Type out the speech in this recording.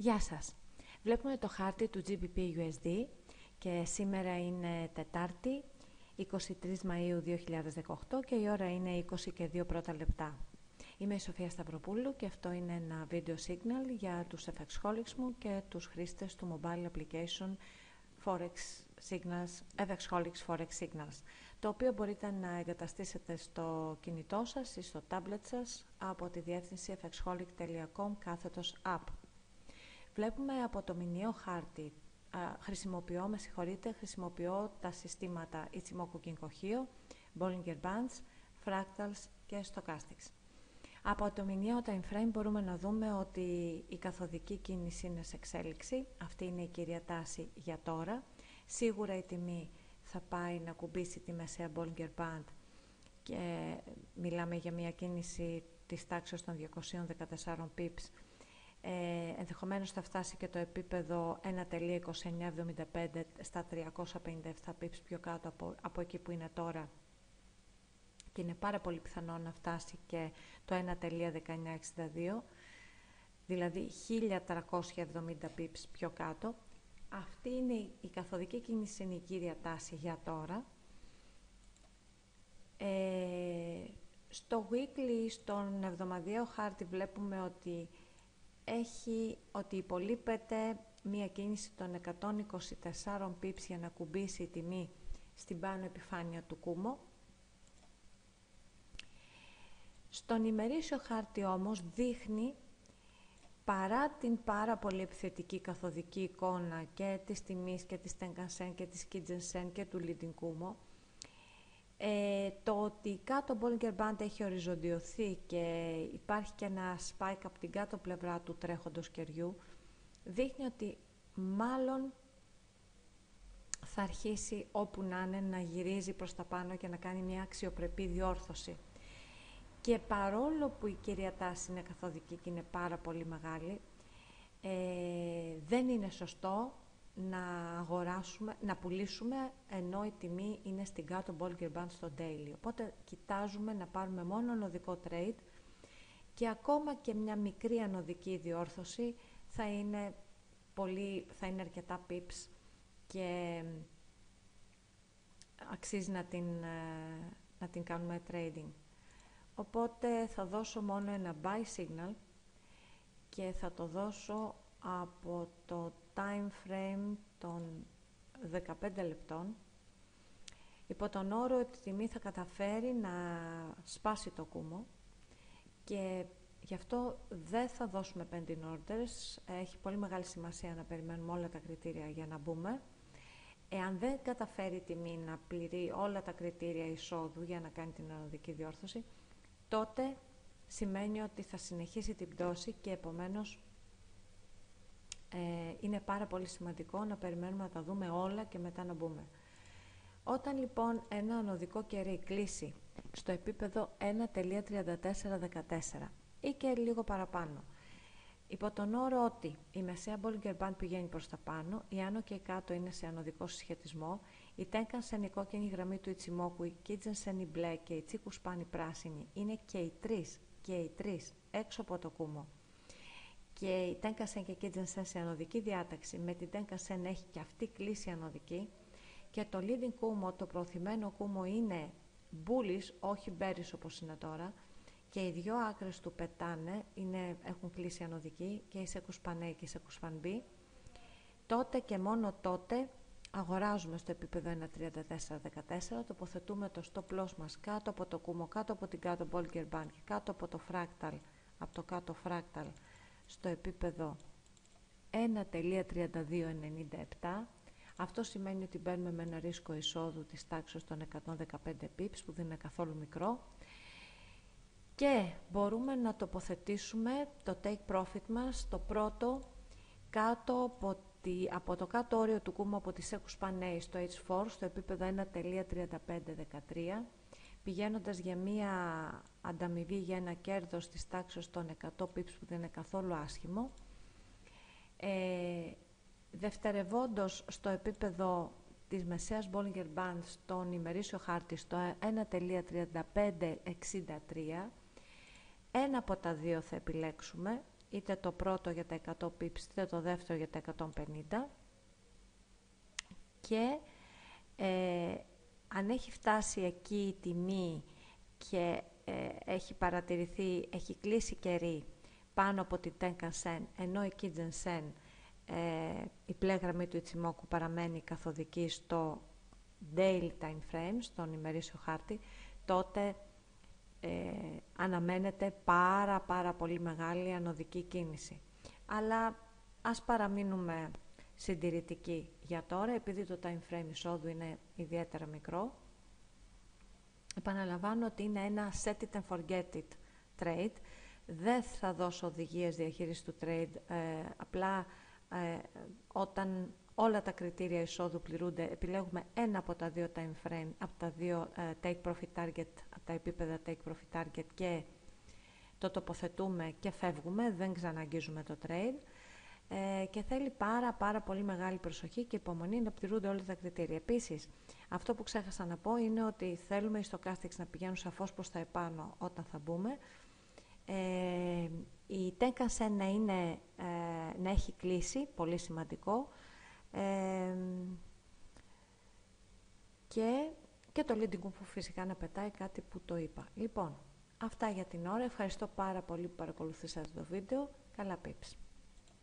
Γεια σας. Βλέπουμε το χάρτη του GBP USD και σήμερα είναι Τετάρτη, 23 Μαΐου 2018 και η ώρα είναι 20 και 2 πρώτα λεπτά. Είμαι η Σοφία Σταυροπούλου και αυτό είναι ένα video signal για τους FXholics μου και τους χρήστες του mobile application Forex Signals, FXholics Forex Signals, το οποίο μπορείτε να εγκαταστήσετε στο κινητό σας ή στο tablet σας από τη διεύθυνση fxholic.com κάθετος app. Βλέπουμε από το μηνιαίο χάρτη, α, χρησιμοποιώ, με συγχωρείτε, χρησιμοποιώ τα συστήματα Ichimoku Kinkohio, Bollinger Bands, Fractals και Stochastics. Από το μηνιαίο time frame μπορούμε να δούμε ότι η καθοδική κίνηση είναι σε εξέλιξη. Αυτή είναι η κυρία τάση για τώρα. Σίγουρα η τιμή θα πάει να κουμπίσει τη μεσαία Bollinger Band και μιλάμε για μια κίνηση της τάξης των 214 pips ε, ενδεχομένως θα φτάσει και το επίπεδο 1.2975 στα 357 pips πιο κάτω από, από εκεί που είναι τώρα και είναι πάρα πολύ πιθανό να φτάσει και το 1.1962 δηλαδή 1.370 pips πιο κάτω. Αυτή είναι η καθοδική κίνηση, είναι η κύρια τάση για τώρα. Ε, στο weekly, στον εβδομαδιαίο χάρτη βλέπουμε ότι έχει ότι υπολείπεται μία κίνηση των 124 pips για να κουμπίσει η τιμή στην πάνω επιφάνεια του κούμο. Στον ημερήσιο χάρτη όμως δείχνει παρά την πάρα πολύ επιθετική καθοδική εικόνα και της τιμής και της Tenkan και της Kijisen και του Leading Kumo, ε, το ότι κάτω Bollinger Band έχει οριζοντιωθεί και υπάρχει και ένα spike από την κάτω πλευρά του τρέχοντος κεριού, δείχνει ότι μάλλον θα αρχίσει όπου να είναι να γυρίζει προς τα πάνω και να κάνει μια αξιοπρεπή διόρθωση. Και παρόλο που η κυρία τάση είναι καθοδική και είναι πάρα πολύ μεγάλη, ε, δεν είναι σωστό να αγοράσουμε, να πουλήσουμε ενώ η τιμή είναι στην κάτω Bollinger Band στο daily. Οπότε κοιτάζουμε να πάρουμε μόνο ανωδικό trade και ακόμα και μια μικρή ανωδική διόρθωση θα είναι, πολύ, θα είναι αρκετά pips και αξίζει να την, ε, να την κάνουμε trading. Οπότε θα δώσω μόνο ένα buy signal και θα το δώσω από το time frame των 15 λεπτών υπό τον όρο ότι η τιμή θα καταφέρει να σπάσει το κούμο και γι' αυτό δεν θα δώσουμε pending orders. Έχει πολύ μεγάλη σημασία να περιμένουμε όλα τα κριτήρια για να μπούμε. Εάν δεν καταφέρει η τιμή να πληρεί όλα τα κριτήρια εισόδου για να κάνει την ανωδική διόρθωση, τότε σημαίνει ότι θα συνεχίσει την πτώση και επομένως ε, είναι πάρα πολύ σημαντικό να περιμένουμε να τα δούμε όλα και μετά να μπούμε. Όταν λοιπόν ένα ανωδικό κερί κλείσει στο επίπεδο 1.3414 ή και λίγο παραπάνω, υπό τον όρο ότι η μεσαία Bollinger Band πηγαίνει προς τα πάνω, η άνω και η κάτω είναι σε ανωδικό συσχετισμό, η Tenkan η κόκκινη γραμμή του Ιτσιμόκου, η Kitchen η μπλε και η Τσίκου Σπάνη πράσινη είναι και οι τρεις και οι τρεις έξω από το κούμο και η Tenkan και η Kitchen σε ανωδική διάταξη με την Tenkan έχει και αυτή κλίση ανωδική. Και το leading κούμο, το προωθημένο κούμο είναι bullish, όχι bearish όπως είναι τώρα. Και οι δυο άκρες του πετάνε, είναι, έχουν κλείσει ανωδική και η Σεκουσπαν A και η Σεκουσπαν B τότε και μόνο τότε αγοράζουμε στο επίπεδο 1.3414, τοποθετούμε το stop loss μας κάτω από το κούμο, κάτω από την κάτω Bollinger Band και κάτω από το fractal, από το κάτω fractal στο επίπεδο 1.3297. Αυτό σημαίνει ότι μπαίνουμε με ένα ρίσκο εισόδου της τάξης των 115 pips που δεν είναι καθόλου μικρό και μπορούμε να τοποθετήσουμε το take profit μας το πρώτο κάτω από, τη, από το κάτω όριο του κούμου από τη Secus Panay στο H4 στο επίπεδο 1.3513 πηγαίνοντας για μία ανταμοιβή για ένα κέρδος της τάξης των 100 pips που δεν είναι καθόλου άσχημο. Ε, δευτερευόντως στο επίπεδο της μεσαίας Bollinger Band στον ημερήσιο χάρτη στο 1.3563 ένα από τα δύο θα επιλέξουμε είτε το πρώτο για τα 100 pips, είτε το δεύτερο για τα 150 και ε, αν έχει φτάσει εκεί η τιμή και ε, έχει παρατηρηθεί, έχει κλείσει κερί πάνω από την Tenkan ενώ η Kijun Sen, ε, η πλέ γραμμή του Ιτσιμόκου παραμένει καθοδική στο daily time frame, στον ημερήσιο χάρτη, τότε ε, αναμένεται πάρα πάρα πολύ μεγάλη ανωδική κίνηση. Αλλά ας παραμείνουμε συντηρητικοί για τώρα, επειδή το time frame εισόδου είναι ιδιαίτερα μικρό. Επαναλαμβάνω ότι είναι ένα set it and forget it trade. Δεν θα δώσω οδηγίες διαχείρισης του trade, ε, απλά ε, όταν όλα τα κριτήρια εισόδου πληρούνται, επιλέγουμε ένα από τα δύο time frame, από τα δύο uh, take profit target, από τα επίπεδα take profit target και το τοποθετούμε και φεύγουμε, δεν ξαναγγίζουμε το trade ε, και θέλει πάρα πάρα πολύ μεγάλη προσοχή και υπομονή να πληρούνται όλα τα κριτήρια. Επίσης, αυτό που ξέχασα να πω είναι ότι θέλουμε οι stochastics να πηγαίνουν σαφώς προς τα επάνω όταν θα μπούμε. Ε, η Tenkan να, είναι, ε, να έχει κλείσει, πολύ σημαντικό, και, και το leading που φυσικά να πετάει κάτι που το είπα. Λοιπόν, αυτά για την ώρα. Ευχαριστώ πάρα πολύ που παρακολουθήσατε το βίντεο. Καλά pips.